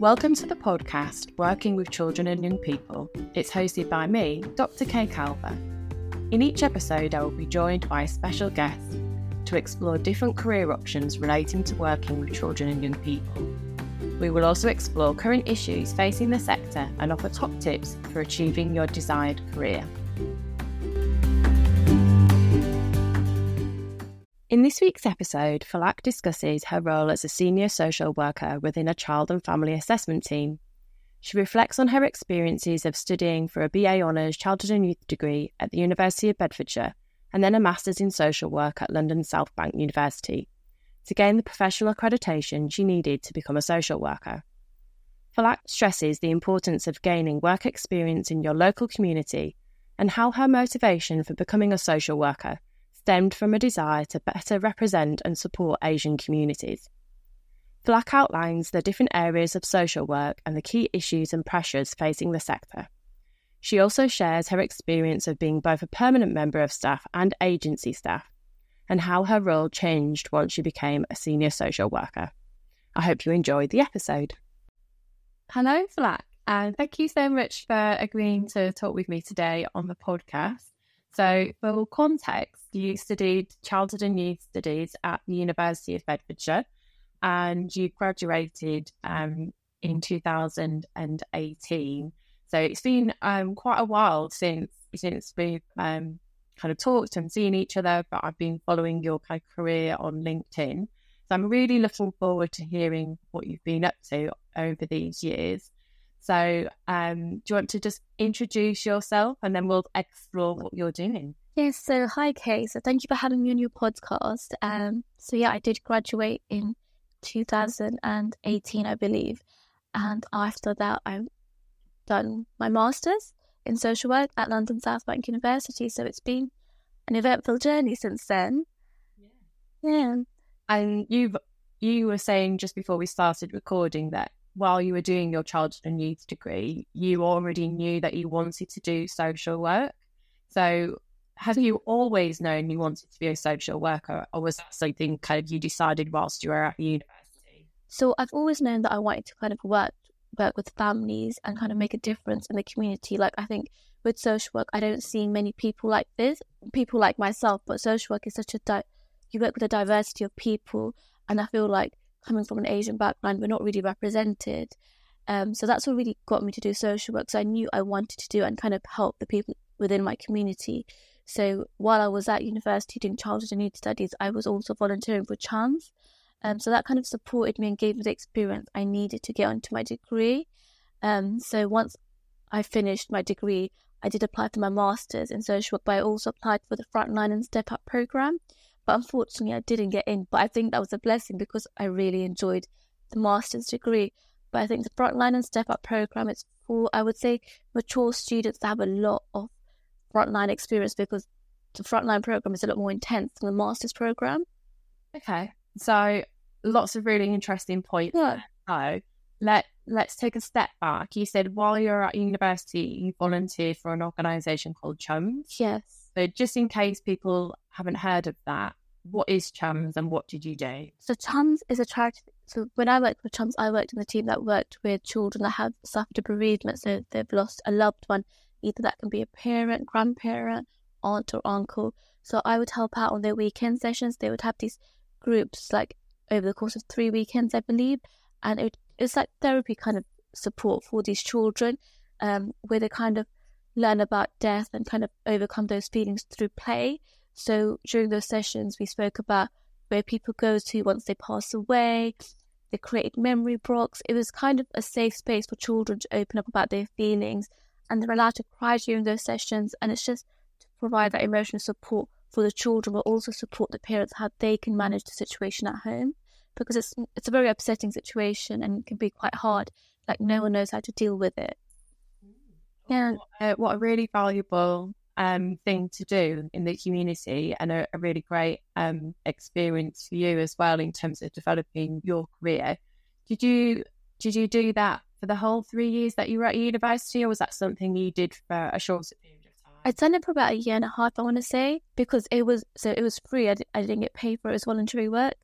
Welcome to the podcast Working with Children and Young People. It's hosted by me, Dr. Kay Calver. In each episode, I will be joined by a special guest to explore different career options relating to working with children and young people. We will also explore current issues facing the sector and offer top tips for achieving your desired career. In this week's episode, Falak discusses her role as a senior social worker within a child and family assessment team. She reflects on her experiences of studying for a BA Honours Childhood and Youth degree at the University of Bedfordshire and then a Master's in Social Work at London South Bank University to gain the professional accreditation she needed to become a social worker. Falak stresses the importance of gaining work experience in your local community and how her motivation for becoming a social worker stemmed from a desire to better represent and support Asian communities. Falak outlines the different areas of social work and the key issues and pressures facing the sector. She also shares her experience of being both a permanent member of staff and agency staff, and how her role changed once she became a senior social worker. I hope you enjoyed the episode. Hello, Falak, and thank you so much for agreeing to talk with me today on the podcast. So, for context, you studied childhood and youth studies at the University of Bedfordshire and you graduated um, in 2018. So, it's been um, quite a while since since we've um, kind of talked and seen each other, but I've been following your kind of career on LinkedIn. So, I'm really looking forward to hearing what you've been up to over these years. So, um, do you want to just introduce yourself and then we'll explore what you're doing? Yes, so hi, Kay. So, thank you for having me on your podcast. Um, so, yeah, I did graduate in 2018, I believe. And after that, I've done my master's in social work at London South Bank University. So, it's been an eventful journey since then. Yeah. yeah. And you've you were saying just before we started recording that while you were doing your childhood and youth degree, you already knew that you wanted to do social work. So, have you always known you wanted to be a social worker, or was that something kind of you decided whilst you were at university? So, I've always known that I wanted to kind of work work with families and kind of make a difference in the community. Like, I think with social work, I don't see many people like this, people like myself. But social work is such a di- you work with a diversity of people, and I feel like coming from an Asian background, we're not really represented. Um, so that's what really got me to do social work. So I knew I wanted to do and kind of help the people within my community. So while I was at university doing childhood and youth studies, I was also volunteering for CHUMS. Um, so that kind of supported me and gave me the experience I needed to get onto my degree. Um, so once I finished my degree, I did apply for my master's in social work, but I also applied for the Frontline and Step Up program. But unfortunately, I didn't get in. But I think that was a blessing because I really enjoyed the master's degree. But I think the Frontline and Step Up program is for, I would say, mature students that have a lot of frontline experience because the Frontline program is a lot more intense than the master's program. Okay. So lots of really interesting points. Yeah. So let let's take a step back. You said while you're at university, you volunteered for an organisation called CHUMS. Yes. So just in case people haven't heard of that, what is CHUMS and what did you do? So CHUMS is a charity. So when I worked with CHUMS, I worked in the team that worked with children that have suffered a bereavement. So they've lost a loved one. Either that can be a parent, grandparent, aunt or uncle. So I would help out on their weekend sessions. They would have these groups like over the course of three weekends, I believe. And it, it's like therapy kind of support for these children um, where they kind of learn about death and kind of overcome those feelings through play. So during those sessions, we spoke about where people go to once they pass away. They created memory blocks. It was kind of a safe space for children to open up about their feelings, and they're allowed to cry during those sessions. And it's just to provide that emotional support for the children, but also support the parents how they can manage the situation at home, because it's it's a very upsetting situation and can be quite hard. Like no one knows how to deal with it. Yeah, uh, what a really valuable um, thing to do in the community and a, a really great um, experience for you as well in terms of developing your career. Did you did you do that for the whole three years that you were at university, or was that something you did for a shorter period of time? I'd done it for about a year and a half, I want to say, because it was so it was free. I, I didn't get paid for it; it was voluntary work.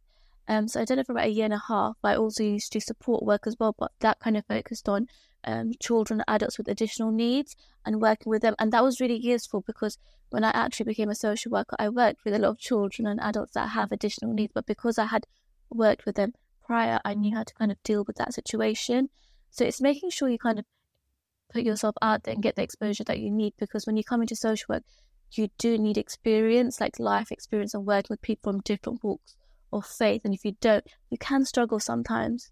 Um, so I did it for about a year and a half. I also used to support work as well, but that kind of focused on um, children, adults with additional needs, and working with them. And that was really useful because when I actually became a social worker, I worked with a lot of children and adults that have additional needs. But because I had worked with them prior, I knew how to kind of deal with that situation. So it's making sure you kind of put yourself out there and get the exposure that you need because when you come into social work, you do need experience, like life experience and working with people from different walks of faith. And if you don't, you can struggle sometimes.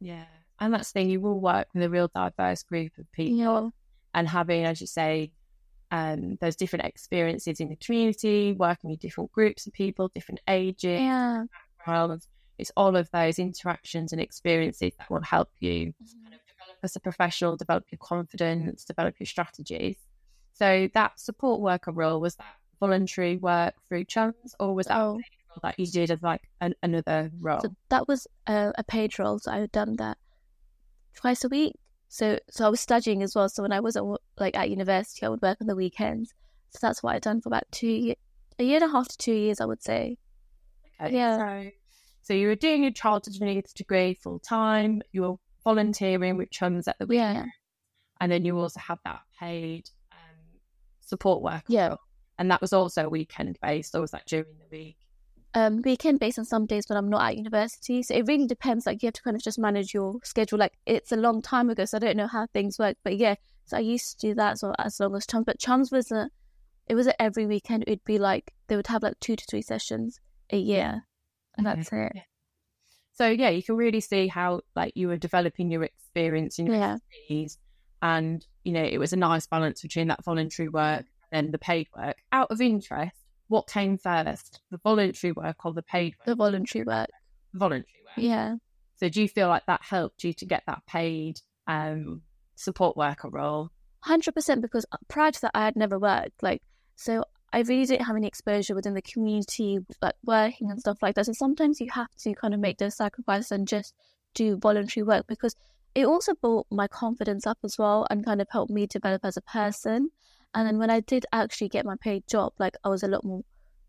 Yeah. And that's the thing, you will work with a real diverse group of people. Yeah. And having, as you say, um, those different experiences in the community, working with different groups of people, different ages, Yeah. backgrounds. It's all of those interactions and experiences that will help you Mm-hmm. kind of develop as a professional, develop your confidence, develop your strategies. So that support worker role was that voluntary work through chums, or was that Oh. that you did as like an, another role? So that was a, a paid role. So I had done that twice a week. So so I was studying as well. So when I wasn't like at university, I would work on the weekends. So that's what I'd done for about two a year and a half to two years, I would say. Okay, Yeah. So, so you were doing your childhood needs degree full time. You were volunteering with chums at the Yeah. weekend, and then you also had that paid um, support work. Yeah. and that was also weekend based, or was that during the week? Um, weekend based on some days when I'm not at university. So it really depends. Like you have to kind of just manage your schedule. Like it's a long time ago, so I don't know how things work. But yeah, so I used to do that so as long as chums. But chums was a, it was every weekend. It'd be like they would have like two to three sessions a year, and Okay. that's it. Yeah. So yeah, you can really see how like you were developing your experience in your Yeah. expertise, and you know it was a nice balance between that voluntary work and the paid work. Out of interest, what came first, the voluntary work or the paid work? The voluntary work. voluntary work. Yeah. So do you feel like that helped you to get that paid um, support worker role? Hundred percent because prior to that I had never worked. Like so I really didn't have any exposure within the community, like working and stuff like that. So sometimes you have to kind of make those sacrifices and just do voluntary work because it also brought my confidence up as well and kind of helped me develop as a person. And then when I did actually get my paid job, like I was a lot more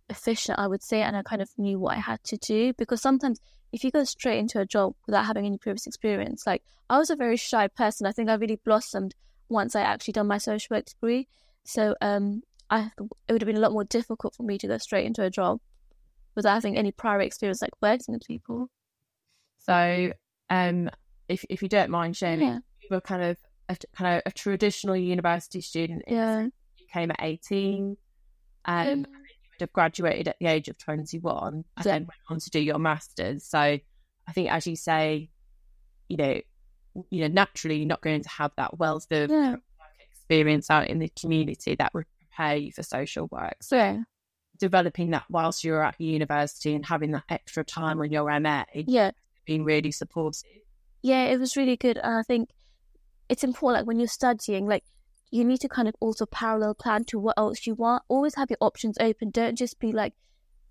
efficient, I would say, and I kind of knew what I had to do because sometimes if you go straight into a job without having any previous experience, like I was a very shy person. I think I really blossomed once I actually done my social work degree. So um, I it would have been a lot more difficult for me to go straight into a job without having any prior experience like working with people. So um, if if you don't mind sharing, Yeah. you were kind of a, kind of a traditional university student. Yeah. You came at eighteen. Um, Um, you would have graduated at the age of 21 and then went on to do your masters. So I think, as you say, you know, you know, naturally you're not going to have that wealth of Yeah. experience out in the community that would prepare you for social work. So Yeah. developing that whilst you're at university and having that extra time on your MA, Yeah. being really supportive. Yeah, it was really good. And I think it's important, like when you're studying, like you need to kind of also parallel plan to what else you want. Always have your options open. Don't just be like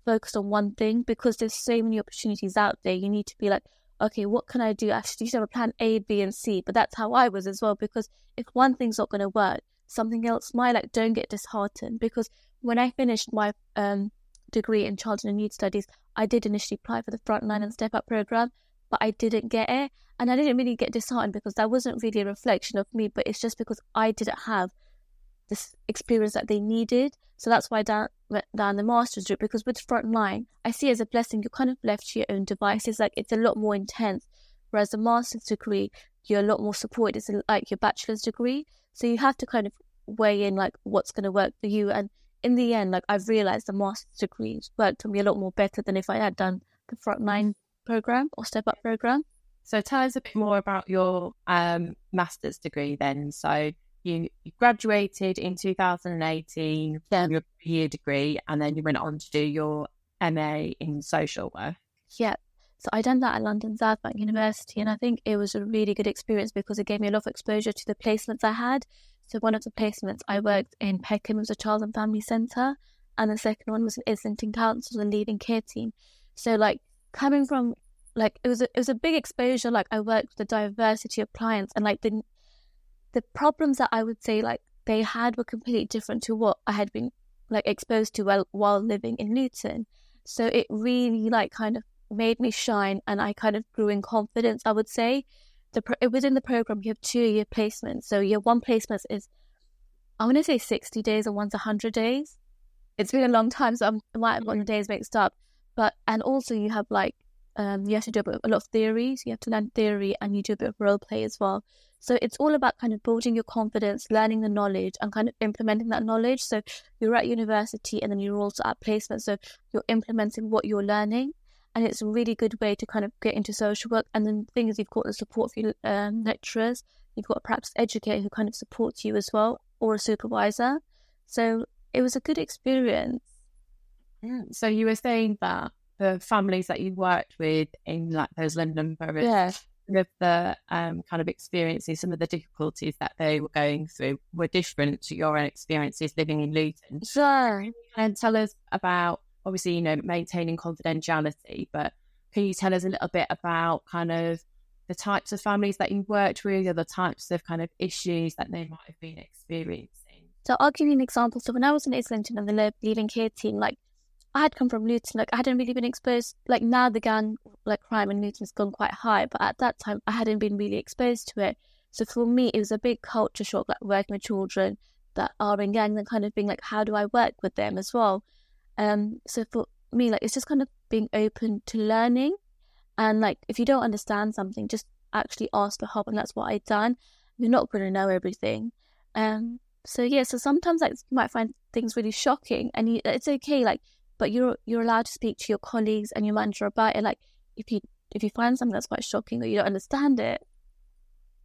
focused on one thing because there's so many opportunities out there. You need to be like, okay, what can I do? I should have a plan A, B, and C. But that's how I was as well because if one thing's not going to work, something else might. Like, don't get disheartened because when I finished my um, degree in childhood and youth studies, I did initially apply for the frontline and step up program, but I didn't get it. And I didn't really get disheartened because that wasn't really a reflection of me, but it's just because I didn't have this experience that they needed. So that's why I went down the master's route because with frontline, I see as a blessing. You're kind of left to your own devices. Like it's a lot more intense. Whereas the master's degree, you're a lot more supported. It's like your bachelor's degree. So you have to kind of weigh in like what's going to work for you. And in the end, like I've realized the master's degree worked for me a lot more better than if I had done the frontline program or step up program. So tell us a bit more about your um, master's degree then. So you, you graduated in 2018 Yeah. your year degree, and then you went on to do your MA in social work. Yeah. So I done that at London South Bank University, and I think it was a really good experience because it gave me a lot of exposure to the placements I had. So one of the placements I worked in Peckham, was a child and family centre, and the second one was in Islington Council, the leaving care team. So like coming from like it was a, it was a big exposure. Like I worked with a diversity of clients, and like the the problems that I would say like they had were completely different to what I had been like exposed to while while living in Luton. So it really like kind of made me shine and I kind of grew in confidence, I would say. The pro- within the program, you have two year placements. So your one placement is, I want to say 60 days and one's 100 days. It's been a long time, so I'm, I might have got the mm-hmm. days mixed up. But, and also you have like, um, you have to do a, bit, a lot of theories. You have to learn theory and you do a bit of role play as well. So it's all about kind of building your confidence, learning the knowledge, and kind of implementing that knowledge. So you're at university and then you're also at placement. So you're implementing what you're learning. And it's a really good way to kind of get into social work. And then the thing is, you've got the support for your um, lecturers. You've got practice educator who kind of supports you as well, or a supervisor. So it was a good experience. Mm. So you were saying that the families that you worked with in like those London boroughs, Yeah. of the um, kind of experiences, some of the difficulties that they were going through were different to your own experiences living in Luton. So And tell us about, obviously, you know, maintaining confidentiality, but can you tell us a little bit about kind of the types of families that you worked with or the types of kind of issues that they might have been experiencing? So I'll give you an example. So when I was in Islington and the Le- Leaving Care team, like I had come from Luton, like I hadn't really been exposed. Like now the gang, like crime in Luton's gone quite high, but at that time I hadn't been really exposed to it. So for me, it was a big culture shock, like working with children that are in gangs and kind of being like, how do I work with them as well? Um, so for me, like it's just kind of being open to learning, and like if you don't understand something, just actually ask for help, and that's what I've done. You're not going to know everything, um. So yeah, so sometimes like you might find things really shocking, and you, it's okay. Like, but you're you're allowed to speak to your colleagues and your manager about it. Like, if you if you find something that's quite shocking or you don't understand it,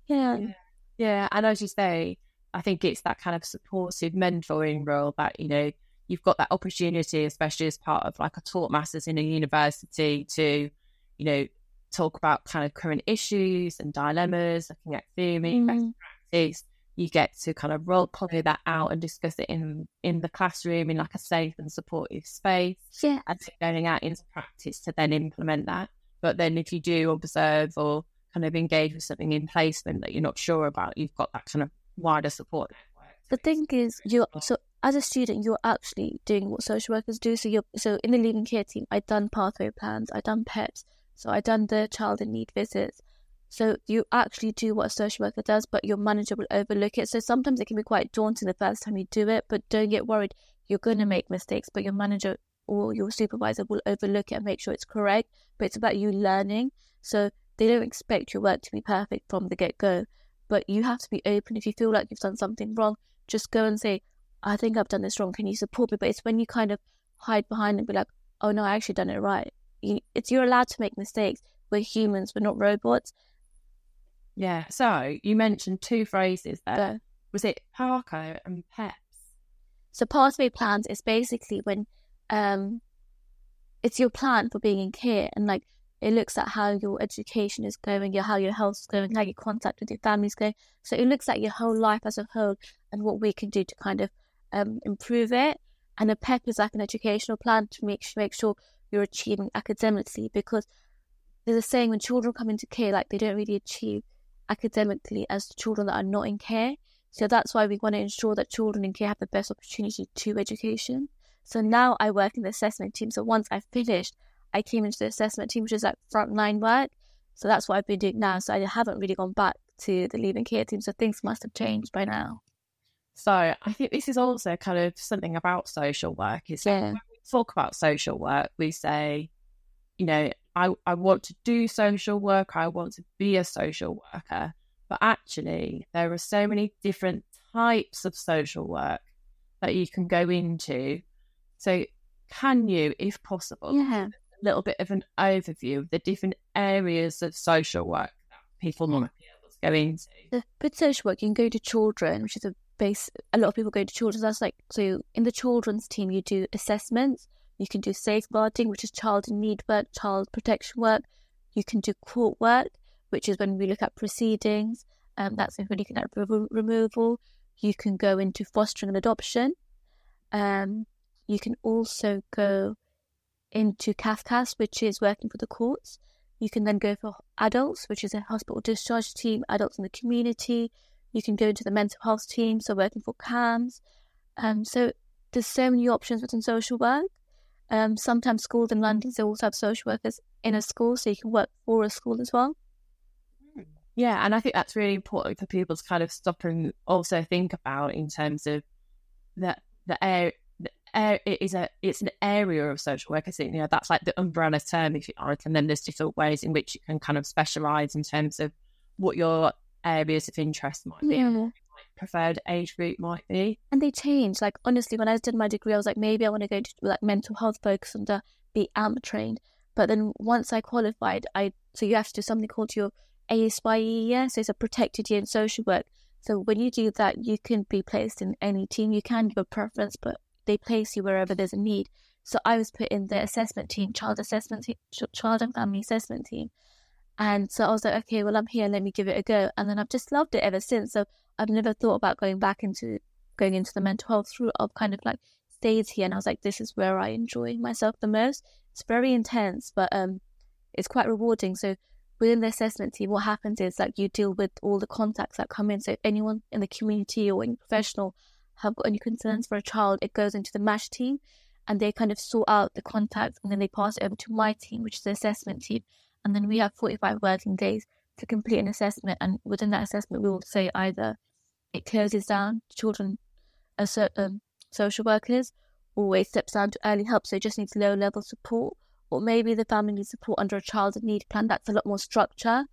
yeah, Yeah. Yeah, and as you say, I think it's that kind of supportive mentoring role that, you know, you've got that opportunity, especially as part of like a taught masters in a university to, you know, talk about kind of current issues and dilemmas, looking at theory, best Mm. practice. You get to kind of role play that out mm. and discuss it in in the classroom in like a safe and supportive space yeah, and going out into practice to then implement that. But then if you do observe or kind of engage with something in placement that you're not sure about, you've got that kind of wider support network. the thing is, you're so as a student, you're actually doing what social workers do. So you're so in the leaving care team, I've done pathway plans, I've done PEPs, so I've done the child in need visits. So you actually do what a social worker does, but your manager will overlook it. So sometimes it can be quite daunting the first time you do it, but don't get worried. You're going to make mistakes, but your manager or your supervisor will overlook it and make sure it's correct. But it's about you learning. So they don't expect your work to be perfect from the get go, but you have to be open. If you feel like you've done something wrong, just go and say, I think I've done this wrong. Can you support me? But it's when you kind of hide behind and be like, oh no, I actually done it right. You, it's you're allowed to make mistakes. We're humans. We're not robots. Yeah. So you mentioned two phrases there. Go. Was it Parko and PEPs? So pathway plans is basically when um it's your plan for being in care and like it looks at how your education is going, your how your health is going, how your contact with your family is going. So it looks at your whole life as a whole and what we can do to kind of um improve it. And a PEP is like an educational plan to make make sure you're achieving academically because there's a saying when children come into care, like they don't really achieve academically as children that are not in care. So that's why we want to ensure that children in care have the best opportunity to education. So now I work in the assessment team. So once I finished, I came into the assessment team, which is like frontline work. So that's what I've been doing now. So I haven't really gone back to the leaving care team. So things must have changed by now. So I think this is also kind of something about social work. Is Yeah. when we talk about social work, we say, you know, I, I want to do social work, I want to be a social worker. But actually, there are so many different types of social work that you can go into. So, can you, if possible, Yeah. a little bit of an overview of the different areas of social work that people might be able to go into? The, with social work, you can go to children, which is a base. A lot of people go to children. That's like so. In the children's team, you do assessments. You can do safeguarding, which is child in need work, child protection work. You can do court work, which is when we look at proceedings. Um, that's when we're at re- removal. You can go into fostering and adoption. Um, you can also go into CAFCASS, which is working for the courts. You can then go for adults, which is a hospital discharge team, adults in the community. You can go into the mental health team, so working for CAMHS. Um, so there's so many options within social work. Um, sometimes schools in London they also have social workers in a school, so you can work for a school as well. Yeah, and I think that's really important for people to kind of stop and also think about in terms of that the air. The air it is a it's an area of social work. I think you know that's like the umbrella term, if you like, and then there's different ways in which you can kind of specialize in terms of what your areas of interest might be. Yeah. Preferred age group might be. And they change. Like honestly, when I did my degree, I was like, maybe I want to go to like mental health focus and to be AMP trained. But then once I qualified, I so you have to do something called your ASYE year. So it's a protected year in social work. So when you do that, you can be placed in any team. You can give a preference, but they place you wherever there's a need. So I was put in the assessment team, child assessment team, child and family assessment team. And so I was like, okay, well, I'm here. Let me give it a go. And then I've just loved it ever since. So I've never thought about going back into going into the mental health route. I've kind of like stayed here, and I was like, this is where I enjoy myself the most. It's very intense, but um, it's quite rewarding. So within the assessment team, what happens is like you deal with all the contacts that come in. So if anyone in the community or any professional have got any concerns for a child, it goes into the MASH team, and they kind of sort out the contacts, and then they pass it over to my team, which is the assessment team and then we have 45 working days to complete an assessment. And within that assessment, we will say either it closes down children as um, social workers, always steps down to early help, so it just needs low level support, or maybe the family needs support under a child in need plan that's a lot more structure,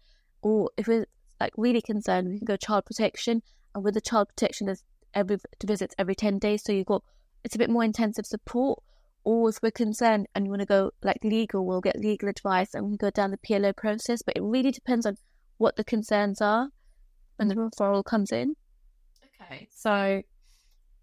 or if we're like really concerned, we can go child protection, and with the child protection, there's every visits every 10 days, so you've got it's a bit more intensive support or if we're concerned and you want to go like legal, we'll get legal advice and we can go down the PLO process. But it really depends on what the concerns are when the referral comes in. Okay, so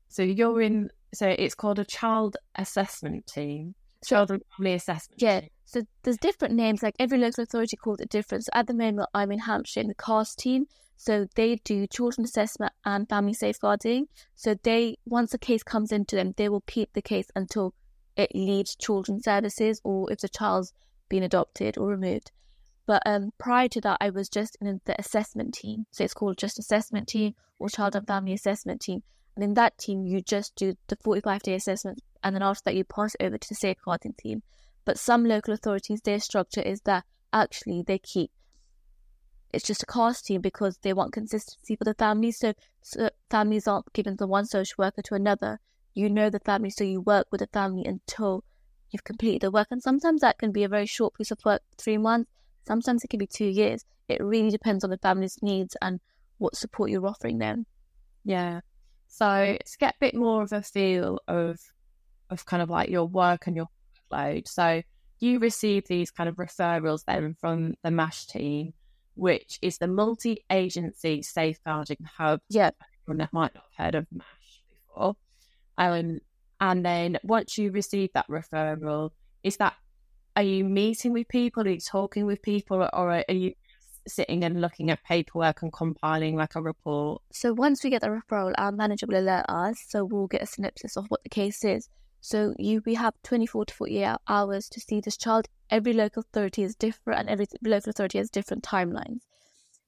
so you're in. So it's called a child assessment team, child and family assessment. Yeah. Team. So there's different names. Like every local authority calls it different. So at the moment, I'm in Hampshire in the CAST team. So they do children assessment and family safeguarding. So they once a case comes into them, they will keep the case until it leaves children's services or if the child's been adopted or removed. But um, prior to that, I was just in the assessment team. So it's called just assessment team or child and family assessment team. And in that team, you just do the 45 day assessment. And then after that, you pass it over to the safeguarding team. But some local authorities, their structure is that actually they keep it's just a CAST team because they want consistency for the families. So, so families aren't given from one social worker to another you know the family, so you work with the family until you've completed the work. And sometimes that can be a very short piece of work, three months. Sometimes it can be two years. It really depends on the family's needs and what support you're offering them. Yeah. So to get a bit more of a feel of of kind of like your work and your workload. So you receive these kind of referrals then from the MASH team, which is the multi-agency safeguarding hub. Yeah. Everyone might not have heard of MASH before. Um, and then once you receive that referral, is that are you meeting with people? Are you talking with people, or are you sitting and looking at paperwork and compiling like a report? So once we get the referral, our manager will alert us. So we'll get a synopsis of what the case is. So you we have 24 to 48 hours to see this child. Every local authority is different, and every local authority has different timelines.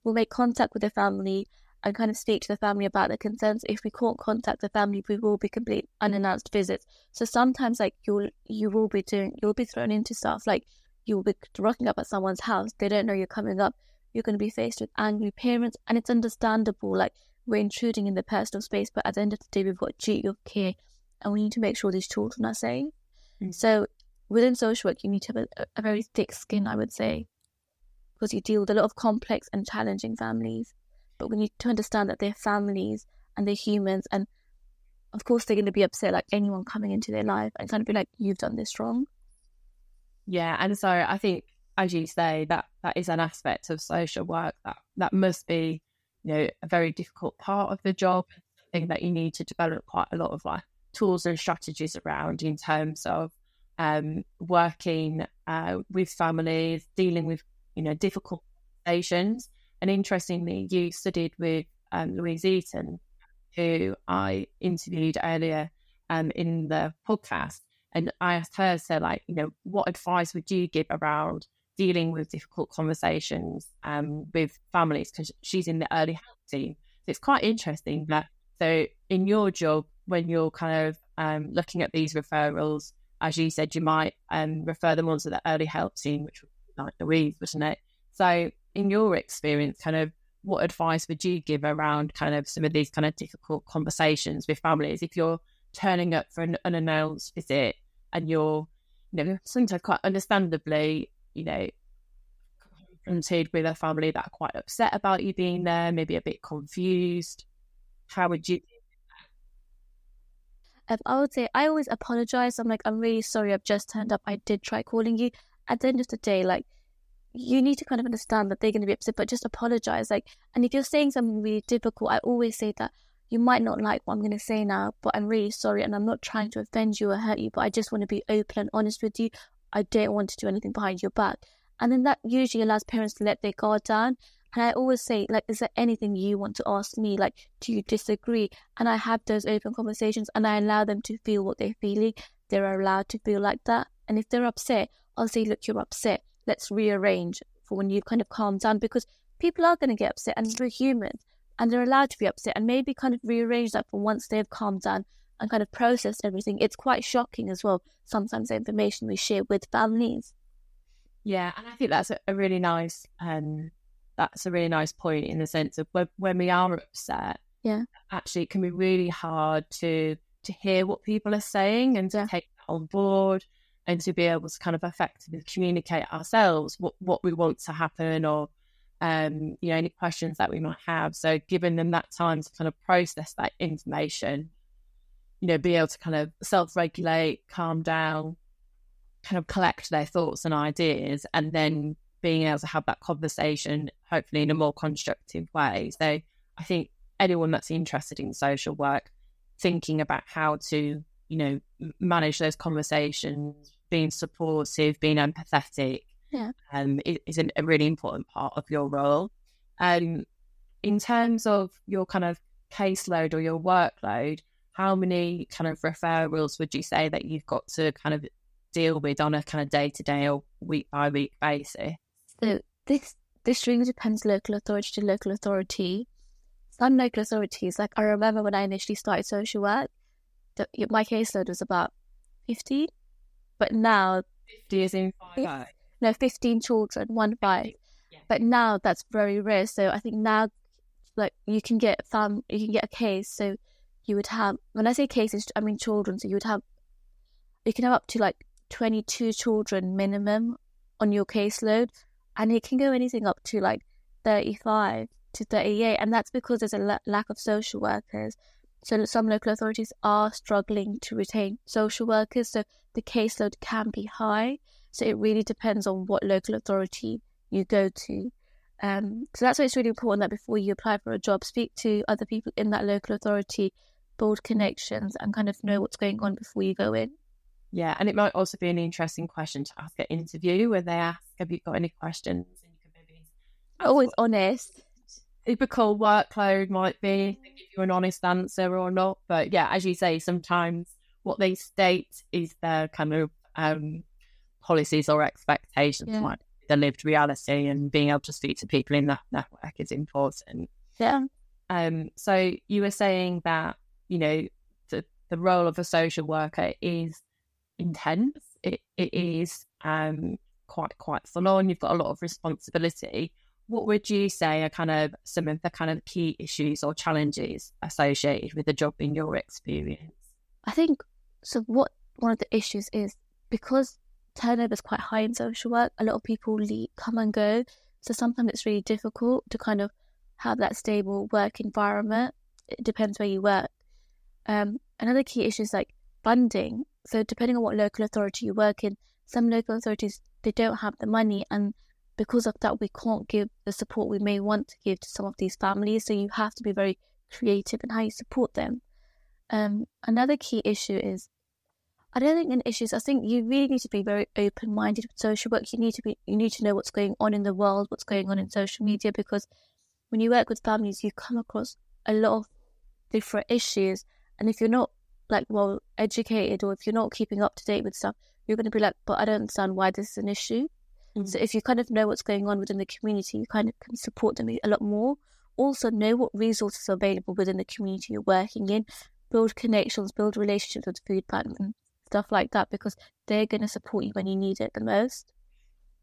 We'll make contact with the family and kind of speak to the family about their concerns. If we can't contact the family, we will be complete unannounced visits. So sometimes, like you'll you will be doing, you'll be thrown into stuff like you'll be rocking up at someone's house. They don't know you're coming up. You're going to be faced with angry parents, and it's understandable. Like we're intruding in the personal space, but at the end of the day, we've got duty of care, and we need to make sure these children are safe. Mm. So within social work, you need to have a, a very thick skin, I would say, because you deal with a lot of complex and challenging families but we need to understand that they're families and they're humans and of course they're going to be upset like anyone coming into their life and kind of be like you've done this wrong. Yeah and so i think as you say that that is an aspect of social work that that must be you know a very difficult part of the job. Thing that you need to develop quite a lot of like tools and strategies around in terms of um, working uh, with families dealing with you know difficult situations and interestingly, you studied with um, Louise Eaton, who I interviewed earlier um, in the podcast. And I asked her, so like, you know, what advice would you give around dealing with difficult conversations um, with families? Because she's in the early help team. So it's quite interesting that, so in your job, when you're kind of um, looking at these referrals, as you said, you might um, refer them on to the early help team, which would be like Louise, wasn't it? So, in your experience, kind of what advice would you give around kind of some of these kind of difficult conversations with families if you're turning up for an unannounced visit and you're, you know, sometimes quite understandably, you know, confronted with a family that are quite upset about you being there, maybe a bit confused. How would you? Um, I would say I always apologize. I'm like, I'm really sorry. I've just turned up. I did try calling you. At the end of the day, like, you need to kind of understand that they're going to be upset, but just apologize. Like, and if you're saying something really difficult, I always say that you might not like what I'm going to say now, but I'm really sorry, and I'm not trying to offend you or hurt you, but I just want to be open and honest with you. I don't want to do anything behind your back. And then that usually allows parents to let their guard down. And I always say, like, is there anything you want to ask me? Like, do you disagree? And I have those open conversations and I allow them to feel what they're feeling. They're allowed to feel like that. And if they're upset, I'll say, look, you're upset. Let's rearrange for when you've kind of calmed down because people are going to get upset and we're human and they're allowed to be upset and maybe kind of rearrange that for once they've calmed down and kind of processed everything. It's quite shocking as well, sometimes the information we share with families. Yeah, and I think that's a, a really nice um that's a really nice point in the sense of when, when we are upset, yeah, actually it can be really hard to to hear what people are saying and to yeah. take that on board and to be able to kind of effectively communicate ourselves what, what we want to happen or um, you know, any questions that we might have. So giving them that time to kind of process that information, you know, be able to kind of self-regulate, calm down, kind of collect their thoughts and ideas and then being able to have that conversation, hopefully in a more constructive way. So I think anyone that's interested in social work, thinking about how to, you know, manage those conversations, being supportive, being empathetic, yeah. um, is a really important part of your role. Um, in terms of your kind of caseload or your workload, how many kind of referrals would you say that you've got to kind of deal with on a kind of day to day or week by week basis? So this this really depends local authority to local authority. Some local authorities, like I remember when I initially started social work, the, my caseload was about fifty, but now fifty is in five. No, fifteen children, one five. Yeah. But now that's very rare. So I think now, like you can get fam, you can get a case. So you would have when I say cases, I mean children. So you would have, you can have up to like 22 children minimum on your caseload, and it can go anything up to like 35 to 38, and that's because there's a la- lack of social workers. So some local authorities are struggling to retain social workers, so the caseload can be high. So it really depends on what local authority you go to. Um, so that's why it's really important that before you apply for a job, speak to other people in that local authority, build connections, and kind of know what's going on before you go in. Yeah, and it might also be an interesting question to ask at interview where they ask, "Have you got any questions?" And you can maybe always honest. Typical workload might be give you an honest answer or not, but yeah, as you say, sometimes what they state is their kind of um, policies or expectations yeah. might be the lived reality, and being able to speak to people in that network is important. Yeah. Um. So you were saying that you know the the role of a social worker is intense. It, it is um, quite quite full on. You've got a lot of responsibility. What would you say are kind of some of the kind of key issues or challenges associated with the job in your experience? I think so. What one of the issues is because turnover is quite high in social work. A lot of people leave, come and go, so sometimes it's really difficult to kind of have that stable work environment. It depends where you work. Um, another key issue is like funding. So depending on what local authority you work in, some local authorities they don't have the money and because of that we can't give the support we may want to give to some of these families. So you have to be very creative in how you support them. Um, another key issue is I don't think an issue is I think you really need to be very open minded with social work. You need to be you need to know what's going on in the world, what's going on in social media because when you work with families you come across a lot of different issues and if you're not like well educated or if you're not keeping up to date with stuff, you're going to be like, but I don't understand why this is an issue. Mm-hmm. So if you kind of know what's going on within the community, you kind of can support them a lot more. Also, know what resources are available within the community you're working in. Build connections, build relationships with food banks and stuff like that, because they're going to support you when you need it the most.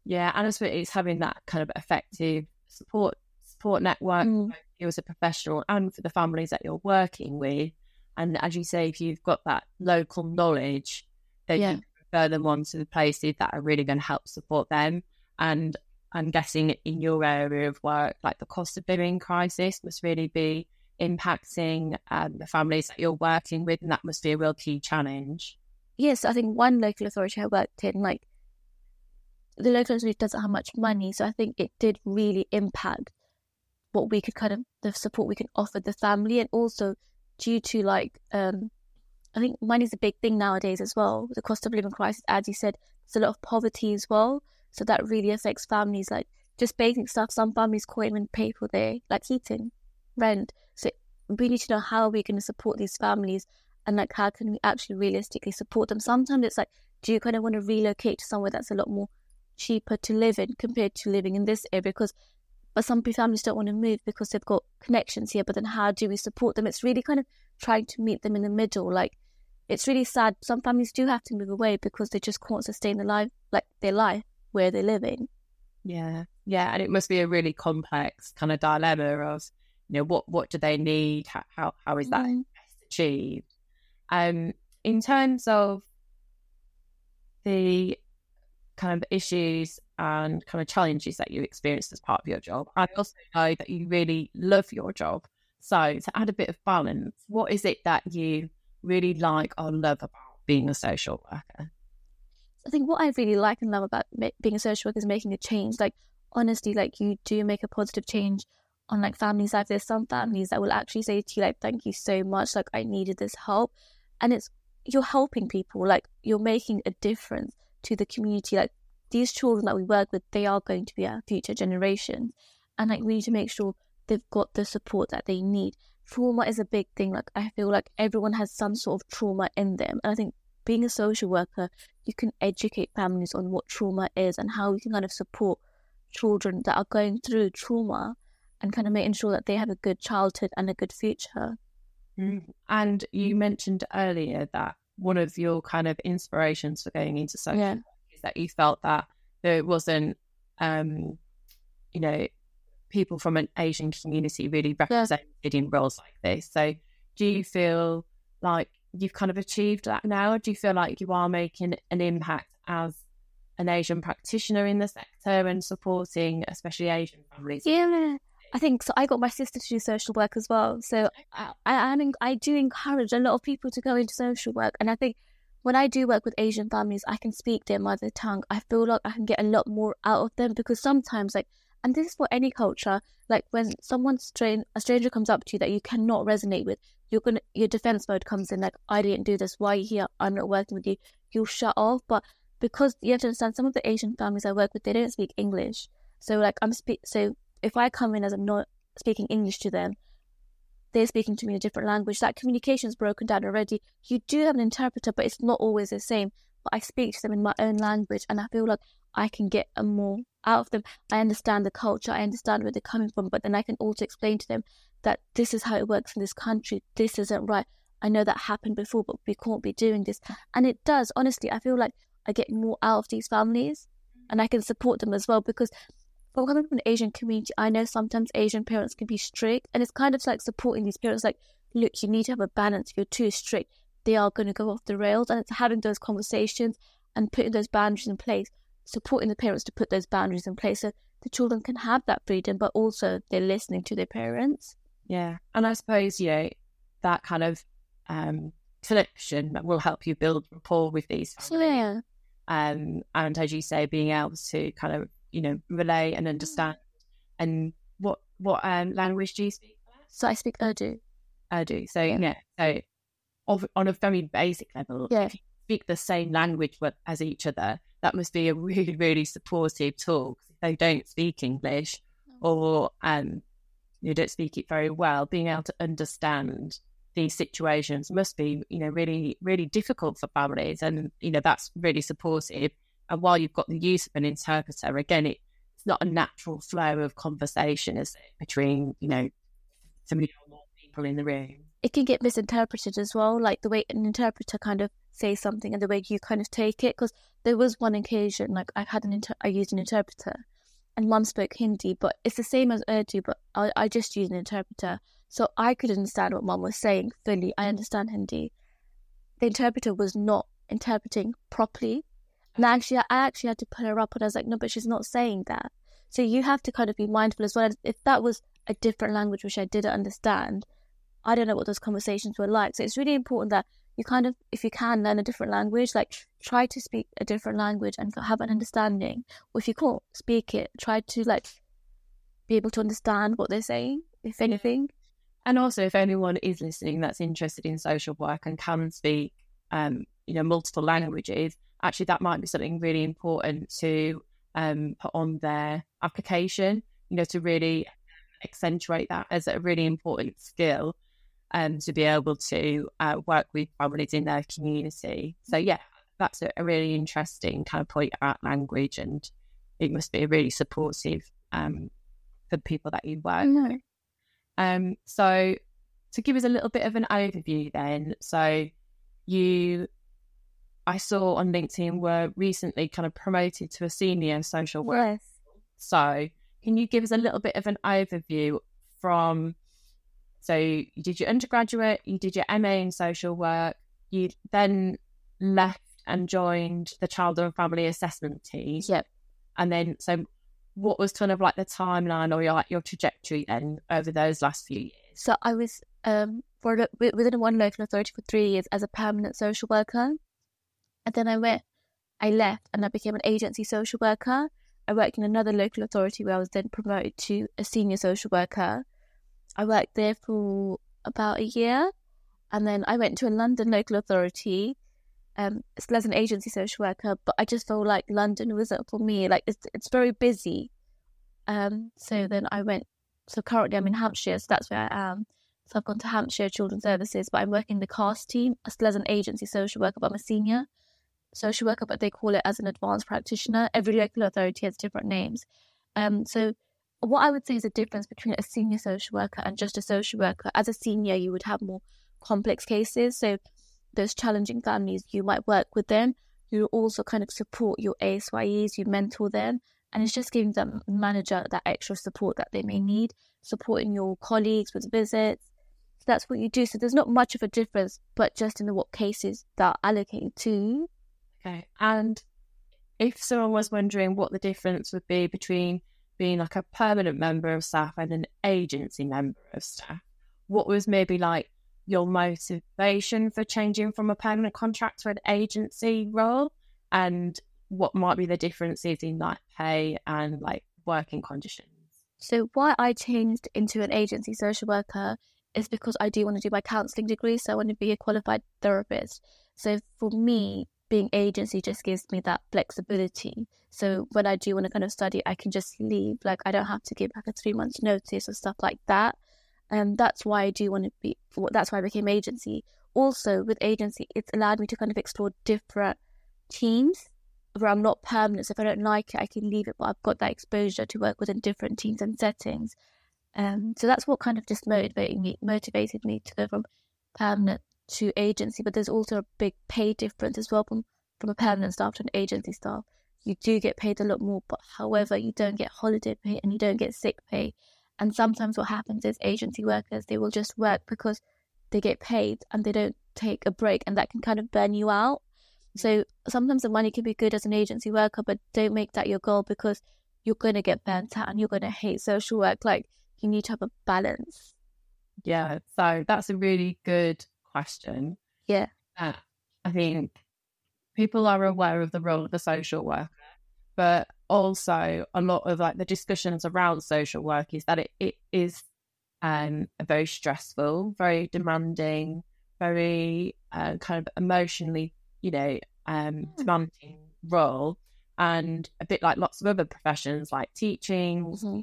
Yeah, and it's, it's having that kind of effective support support network Mm. both you as a professional and for the families that you're working with. And as you say, if you've got that local knowledge, then Yeah. you refer them on to the places that are really going to help support them. And I'm guessing in your area of work, like the cost of living crisis must really be impacting um, the families that you're working with, and that must be a real key challenge. Yes, I think one local authority I worked in, like the local authority doesn't have much money, so I think it did really impact what we could kind of the support we can offer the family, and also due to like um, I think money's a big thing nowadays as well. The cost of living crisis, as you said, there's a lot of poverty as well, so that really affects families. Like just basic stuff, some families can't even pay for their like heating, rent. So we need to know how are we're going to support these families and like how can we actually realistically support them sometimes it's like do you kind of want to relocate to somewhere that's a lot more cheaper to live in compared to living in this area because but some families don't want to move because they've got connections here but then how do we support them it's really kind of trying to meet them in the middle like it's really sad some families do have to move away because they just can't sustain the life like their life where they're living Yeah, yeah, and it must be a really complex kind of dilemma of, you know, what what do they need? How how, how is that Mm. best achieved? Um, in terms of the kind of issues and kind of challenges that you experienced as part of your job, I also know that you really love your job. So to add a bit of balance, what is it that you really like or love about being a social worker? I think what I really like and love about being a social worker is making a change. Like honestly, like you do make a positive change on like families' life. There's some families that will actually say to you like, "Thank you so much. Like I needed this help," and it's you're helping people. Like you're making a difference to the community. Like these children that we work with, they are going to be our future generations, and like we need to make sure they've got the support that they need. Trauma is a big thing. Like I feel like everyone has some sort of trauma in them, and I think being a social worker you can educate families on what trauma is and how we can kind of support children that are going through trauma and kind of making sure that they have a good childhood and a good future. And you mentioned earlier that one of your kind of inspirations for going into social Yeah. work is that you felt that there wasn't, um, you know, people from an Asian community really represented in roles like this. So, do you feel like you've kind of achieved that now? Do you feel like you are making an impact as an Asian practitioner in the sector and supporting, especially Asian families? Yeah. I think so. I got my sister to do social work as well. So I, I, am I do encourage a lot of people to go into social work. And I think when I do work with Asian families, I can speak their mother tongue. I feel like I can get a lot more out of them because sometimes, like, and this is for any culture, like when someone a stranger comes up to you that you cannot resonate with, you're gonna your defense mode comes in like, I didn't do this. Why are you here? I'm not working with you. You'll shut off. But because you have to understand, some of the Asian families I work with, they don't speak English. So like I'm speak so if I come in as I'm not speaking English to them, they're speaking to me in a different language. That communication is broken down already. You do have an interpreter, but it's not always the same. But I speak to them in my own language, and I feel like I can get a more out of them. I understand the culture, I understand where they're coming from, but then I can also explain to them that this is how it works in this country. This isn't right. I know that happened before, but we can't be doing this. And it does. Honestly, I feel like I get more out of these families, and I can support them as well because coming from an Asian community, I know sometimes Asian parents can be strict, and it's kind of like supporting these parents. Like, look, you need to have a balance. If you're too strict, they are going to go off the rails. And it's having those conversations and putting those boundaries in place, supporting the parents to put those boundaries in place, so the children can have that freedom, but also they're listening to their parents. Yeah, and I suppose you know that kind of um, connection will help you build rapport with these families. yeah, Um, and as you say, being able to kind of you know relay and understand. And what what um, language do you speak? so I speak Urdu. Urdu. So Yeah. yeah, so of, on a very basic level, Yeah. if you speak the same language with- as each other, that must be a really really supportive talk. if they don't speak English or um, you don't speak it very well, being able to understand these situations must be, you know, really, really difficult for families. And, you know, that's really supportive. And while you've got the use of an interpreter, again, it, it's not a natural flow of conversation, is it, between, you know, three or more people in the room. It can get misinterpreted as well, like the way an interpreter kind of say something and the way you kind of take it. Because there was one occasion, like I had an inter- I used an interpreter, and mum spoke Hindi, but it's the same as Urdu, but I, I just used an interpreter, so I could understand what mum was saying fully. I understand Hindi. The interpreter was not interpreting properly, and actually, I actually had to put her up, and I was like, no, but she's not saying that. So you have to kind of be mindful as well. If that was a different language which I didn't understand, I don't know what those conversations were like. So it's really important that you kind of, if you can, learn a different language. Like try to speak a different language and have an understanding. Or if you can't speak it, try to like be able to understand what they're saying, if anything. And also, if anyone is listening that's interested in social work and can speak, um, you know, multiple languages, actually, that might be something really important to um, put on their application. You know, to really accentuate that as a really important skill um, to be able to uh, work with families in their community. So, yeah, that's a, a, really interesting kind of point about language, and it must be really supportive um, for people that you work with. Um, so, to give us a little bit of an overview, then, so you, I saw on LinkedIn, were recently kind of promoted to a senior social worker. Yes. So, can you give us a little bit of an overview from so you did your undergraduate, you did your MA in social work, you then left and joined the child and family assessment team. Yep. And then, so what was kind of like the timeline or your like your trajectory then over those last few years? So I was um for within one local authority for three years as a permanent social worker, and then I went, I left and I became an agency social worker. I worked in another local authority where I was then promoted to a senior social worker. I worked there for about a year, and then I went to a London local authority, um, still as an agency social worker. But I just felt like London wasn't for me. Like it's it's very busy. Um, so then I went. So currently I'm in Hampshire, so that's where I am. So I've gone to Hampshire Children's Services, but I'm working the CAST team still as an agency social worker, but I'm a senior social worker, but they call it as an advanced practitioner. Every local authority has different names. Um, so what I would say is a difference between a senior social worker and just a social worker. As a senior, you would have more complex cases. So those challenging families, you might work with them. You also kind of support your ASYEs, you mentor them, and it's just giving them manager that extra support that they may need, supporting your colleagues with visits. So that's what you do. So there's not much of a difference, but just in the what cases that are allocated to. Okay. And if someone was wondering what the difference would be between being like a permanent member of staff and an agency member of staff, what was maybe like your motivation for changing from a permanent contract to an agency role and what might be the differences in like pay and like working conditions? So why I changed into an agency social worker is because I do want to do my counselling degree, so I want to be a qualified therapist. So for me, being agency just gives me that flexibility. So when I do want to kind of study, I can just leave. Like I don't have to give back a three months notice or stuff like that. And that's why I do want to be. That's why I became agency. Also with agency, it's allowed me to kind of explore different teams where I'm not permanent. So if I don't like it, I can leave it. But I've got that exposure to work within different teams and settings. Um, so that's what kind of just motivated me, motivated me to go from permanent to agency, but there's also a big pay difference as well from, from a permanent staff to an agency staff. You do get paid a lot more, but however, you don't get holiday pay and you don't get sick pay. And sometimes what happens is agency workers, they will just work because they get paid and they don't take a break, and that can kind of burn you out. So sometimes the money can be good as an agency worker, but don't make that your goal because you're going to get burnt out and you're going to hate social work. Like, you need to have a balance. Yeah, so that's a really good question. Yeah. Uh, I think people are aware of the role of the social worker, but also a lot of like the discussions around social work is that it, it is um, a very stressful, very demanding, very uh, kind of emotionally, you know, um, hmm. demanding role. And a bit like lots of other professions like teaching, mm-hmm. you know,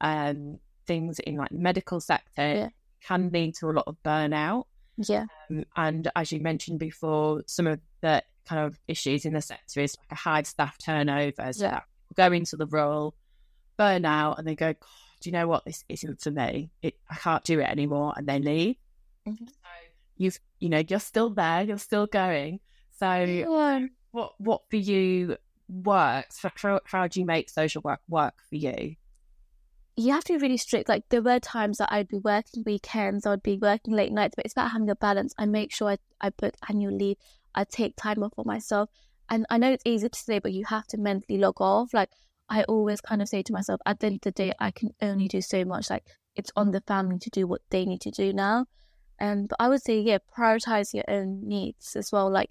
um, things in like the medical sector yeah. can lead to a lot of burnout. Yeah. Um, and as you mentioned before, some of the kind of issues in the sector is like a high staff turnover. So yeah. go into the role, burn out, and they go, do you know what? This isn't for me. It, I can't do it anymore. And they leave. Mm-hmm. So you've, you know, you're still there, you're still going. So, Yeah. what what for you works? For, how, how do you make social work work for you? You have to be really strict. Like there were times that I'd be working weekends, I'd be working late nights, but it's about having a balance. I make sure I, I book annual leave, I take time off for myself. And I know it's easy to say, but you have to mentally log off. Like I always kind of say to myself, at the end of the day, I can only do so much. Like it's on the family to do what they need to do now. And but I would say, yeah, prioritize your own needs as well. Like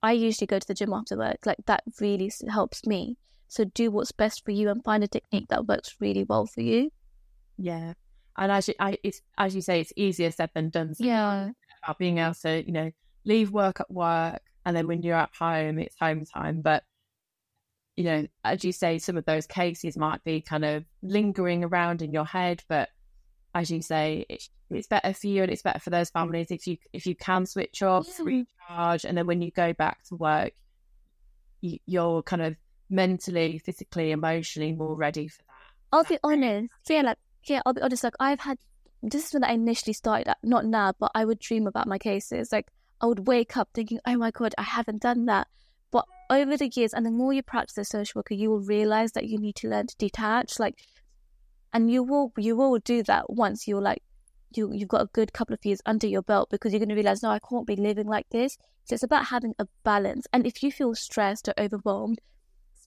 I usually go to the gym after work. Like that really helps me. So do what's best for you and find a technique that works really well for you. Yeah, and as you, I, it's as you say, it's easier said than done. So Yeah. about being able to, you know, leave work at work, and then when you're at home, it's home time. But you know, as you say, some of those cases might be kind of lingering around in your head. But as you say, it, it's better for you, and it's better for those families if you if you can switch off, Yeah. recharge, and then when you go back to work, you, you're kind of mentally, physically, emotionally more ready for that. I'll be honest. So yeah, like yeah, I'll be honest. Like I've had this is when I initially started. Not now, but I would dream about my cases. Like I would wake up thinking, "Oh my god, I haven't done that." But over the years, and the more you practice as a social worker, you will realize that you need to learn to detach. Like, and you will you will do that once you're like you you've got a good couple of years under your belt because you're going to realize, no, I can't be living like this. So it's about having a balance. And if you feel stressed or overwhelmed,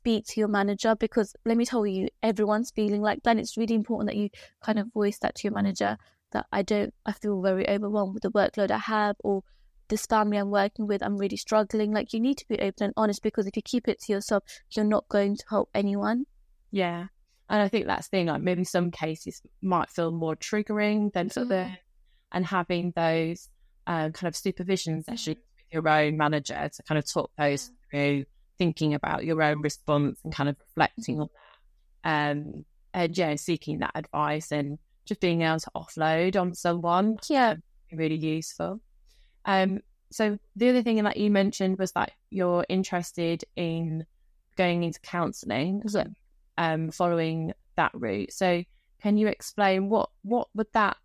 speak to your manager because let me tell you, everyone's feeling like that. It's really important that you kind of voice that to your manager that I don't, I feel very overwhelmed with the workload I have or this family I'm working with, I'm really struggling. Like you need to be open and honest because if you keep it to yourself, you're not going to help anyone. Yeah. And I think that's the thing, like maybe some cases might feel more triggering than Mm. others. And having those uh, kind of supervision sessions with your own manager to kind of talk those through, thinking about your own response and kind of reflecting on that. Um, and yeah, seeking that advice and just being able to offload on someone Yeah. really useful. Um, so the other thing that you mentioned was that you're interested in going into counselling, Yeah. um, following that route. So can you explain what what would that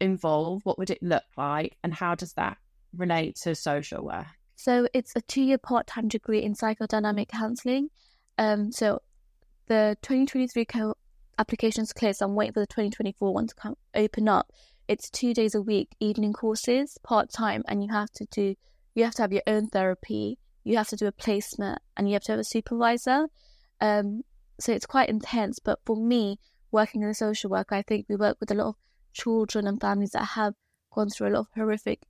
involve? What would it look like, and how does that relate to social work? So it's a two-year part-time degree in psychodynamic counselling. Um, so the 2023 co- applications clear, so I'm waiting for the 2024 one to come open up. It's two days a week, evening courses, part-time, and you have to do, you have to have your own therapy, you have to do a placement, and you have to have a supervisor. Um, so it's quite intense. But for me, working as a social worker, I think we work with a lot of children and families that have gone through a lot of horrific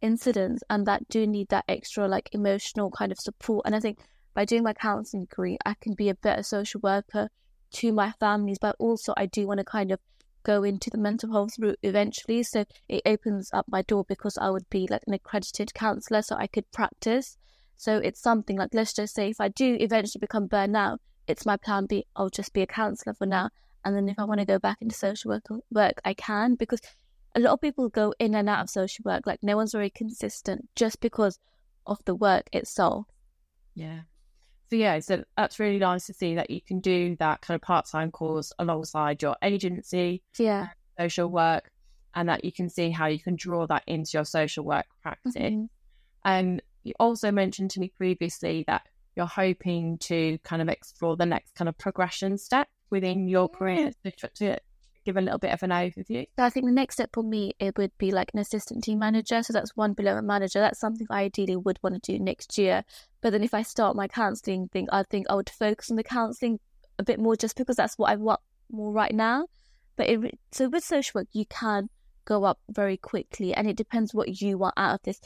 incidents and that do need that extra like emotional kind of support. And I think by doing my counseling degree, I can be a better social worker to my families, but also I do want to kind of go into the mental health route eventually. So it opens up my door because I would be like an accredited counselor, so I could practice. So it's something like let's just say if I do eventually become burnout, it's my plan B. I'll just be a counselor for now, and then if I want to go back into social work, work I can because a lot of people go in and out of social work. Like no one's very consistent just because of the work itself. Yeah. So yeah, so that's really nice to see that you can do that kind of part-time course alongside your agency, Yeah. social work, and that you can see how you can draw that into your social work practice. Mhm. And you also mentioned to me previously that you're hoping to kind of explore the next kind of progression step within your career. So to, to give a little bit of an overview. So I think the next step for me it would be like an assistant team manager. So that's one below a manager. That's something I ideally would want to do next year. But then if I start my counselling thing, I think I would focus on the counselling a bit more just because that's what I want more right now. But it, so with social work, you can go up very quickly and it depends what you want out of this.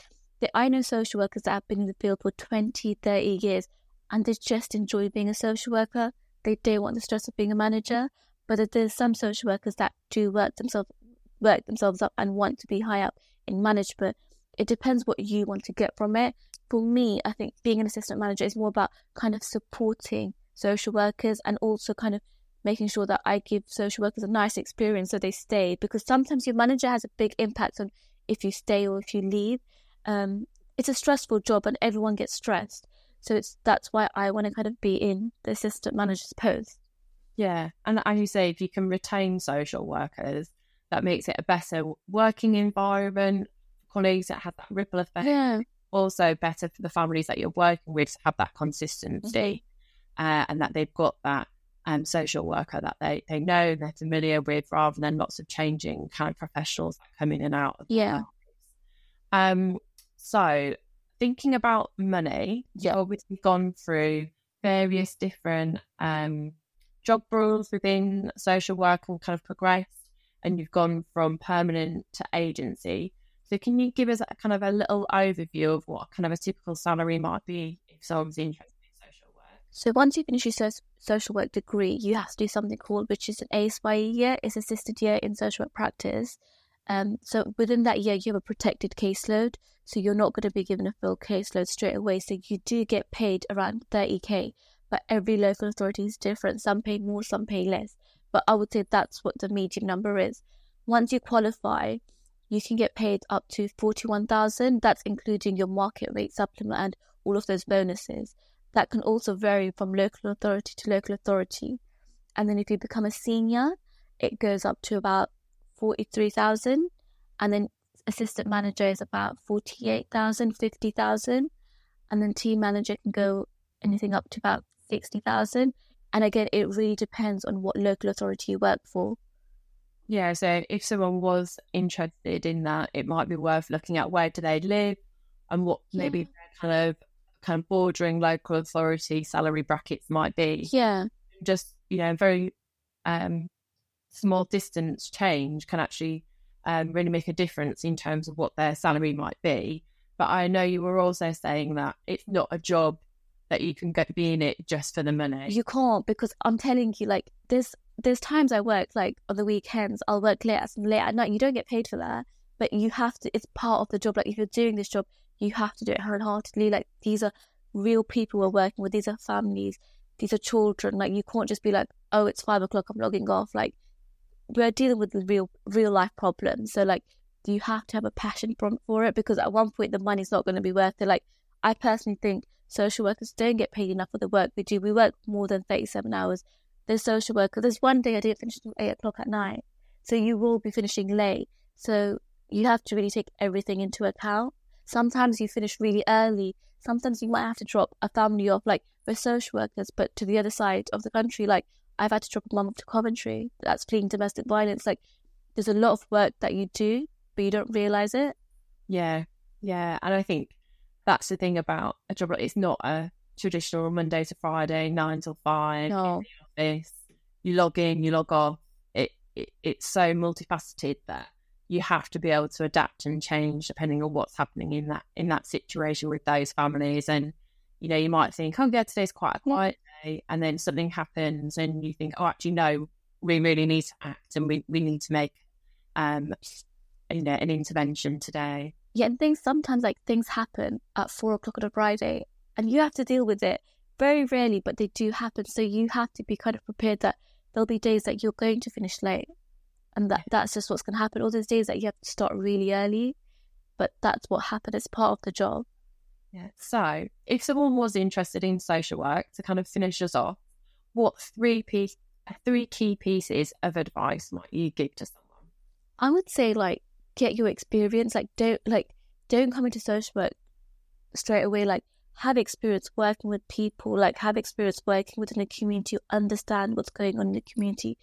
I know social workers that have been in the field for 20, 30 years and they just enjoy being a social worker. They don't want the stress of being a manager. But there's some social workers that do work themselves work themselves up and want to be high up in management. It depends what you want to get from it. For me, I think being an assistant manager is more about kind of supporting social workers and also kind of making sure that I give social workers a nice experience so they stay because sometimes your manager has a big impact on if you stay or if you leave. Um, it's a stressful job and everyone gets stressed. So it's that's why I want to kind of be in the assistant manager's post. Yeah. And as you say, if you can retain social workers, that makes it a better working environment, colleagues that have that ripple effect. Yeah. also better for the families that you're working with to have that consistency Mm-hmm. uh, and that they've got that um, social worker that they, they know they're familiar with rather than lots of changing kind of professionals that come in and out of Yeah. Um, so thinking about money, Yeah. obviously gone through various different um, job roles within social work and kind of progressed, and you've gone from permanent to agency. So can you give us a kind of a little overview of what kind of a typical salary might be if someone's interested in social work? So once you finish your social work degree, you have to do something called, which is an ASYE year, it's assisted year in social work practice. Um, so within that year, you have a protected caseload. So you're not going to be given a full caseload straight away. So you do get paid around 30k, but every local authority is different. Some pay more, some pay less. But I would say that's what the median number is. Once you qualify, you can get paid up to 41,000. That's including your market rate supplement and all of those bonuses that can also vary from local authority to local authority. And then if you become a senior, it goes up to about 43,000. And then assistant manager is about 48,000, 50,000. And then team manager can go anything up to about 60,000. And again, it really depends on what local authority you work for. Yeah, so if someone was interested in that, it might be worth looking at where do they live and what maybe Yeah. their kind of kind of bordering local authority salary brackets might be. Yeah. Just you know, very um, small distance change can actually um, really make a difference in terms of what their salary might be. But I know you were also saying that it's not a job that you can go be in it just for the money. You can't because I'm telling you, like there's there's times I work like on the weekends. I'll work late at late at night. You don't get paid for that, but you have to. It's part of the job. Like if you're doing this job, you have to do it wholeheartedly. Like these are real people we're working with. These are families. These are children. Like you can't just be like, oh, it's five o'clock. I'm logging off. Like we're dealing with the real real life problems. So like you have to have a passion for it because at one point the money's not going to be worth it. Like I personally think social workers don't get paid enough for the work we do. We work more than 37 hours. There's social workers. There's one day I didn't finish until 8 o'clock at night. So you will be finishing late. So you have to really take everything into account. Sometimes you finish really early. Sometimes you might have to drop a family off, like we're social workers, but to the other side of the country. Like I've had to drop a mum off to Coventry. That's fleeing domestic violence. Like there's a lot of work that you do, but you don't realize it. Yeah, yeah, and I think that's the thing about a job. It's not a traditional Monday to Friday, nine till five No. office. You log in, you log off. It, it it's so multifaceted that you have to be able to adapt and change depending on what's happening in that in that situation with those families. And you know, you might think, oh, yeah, today's quite a quiet day, and then something happens, and you think, oh, actually, no, we really need to act, and we we need to make um you know an intervention today. Yeah, and things sometimes like things happen at four o'clock on a Friday, and you have to deal with it. Very rarely, but they do happen. So you have to be kind of prepared that there'll be days that you're going to finish late, and that that's just what's going to happen. All there's days that you have to start really early, but that's what happened. It's part of the job. Yeah. So, if someone was interested in social work to kind of finish us off, what three piece, three key pieces of advice might you give to someone? I would say like get your experience. Like don't like don't come into social work straight away. Like have experience working with people. Like have experience working within a community. Understand what's going on in the community.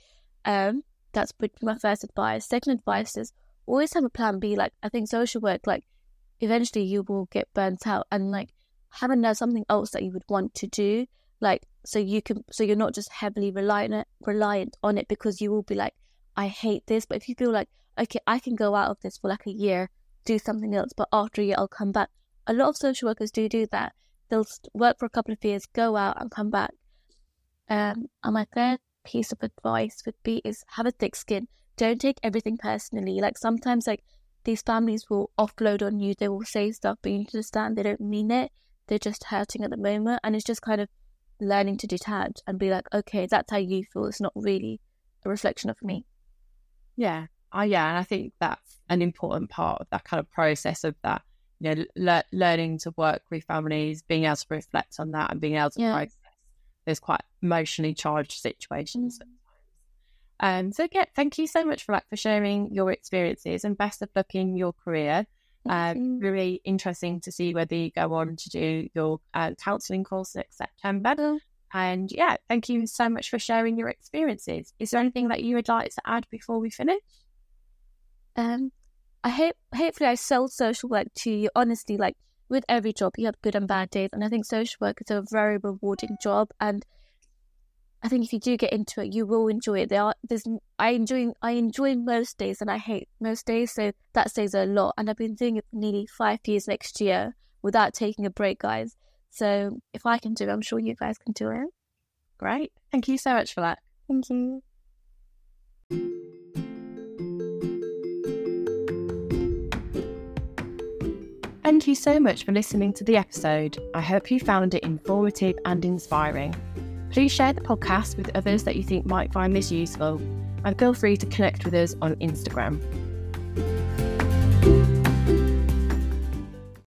Um, that's would be my first advice. Second advice is always have a plan B. Like I think social work, like eventually you will get burnt out, and like having done something else that you would want to do, like so you can so you're not just heavily reliant reliant on it because you will be like I hate this. But if you feel like, okay, I can go out of this for like a year, do something else, but after a year I'll come back. A lot of social workers do do that. They'll work for a couple of years, go out and come back. Um, and my third piece of advice would be is have a thick skin. Don't take everything personally. Like sometimes, like these families will offload on you. They will say stuff, but you need to understand they don't mean it. They're just hurting at the moment, and it's just kind of learning to detach and be like, okay, that's how you feel. It's not really a reflection of me. Yeah. Oh, yeah. And I think that's an important part of that kind of process of that, you know, le- learning to work with families, being able to reflect on that and being able to Yeah. process those quite emotionally charged situations. Um, so, yeah, thank you so much for like for sharing your experiences and best of luck in your career. Uh, really interesting to see whether you go on to do your uh, counselling course next September. And yeah, thank you so much for sharing your experiences. Is there anything that you would like to add before we finish? Um, I hope hopefully I sold social work to you. Honestly, like with every job, you have good and bad days, and I think social work is a very rewarding job. And I think if you do get into it, you will enjoy it. There are there's I enjoy I enjoy most days, and I hate most days, so that says a lot. And I've been doing it for nearly five years next year without taking a break, guys. So if I can do it, I'm sure you guys can do it. Great. Thank you so much for that. Thank you. Thank you so much for listening to the episode. I hope you found it informative and inspiring. Please share the podcast with others that you think might find this useful, and feel free to connect with us on Instagram.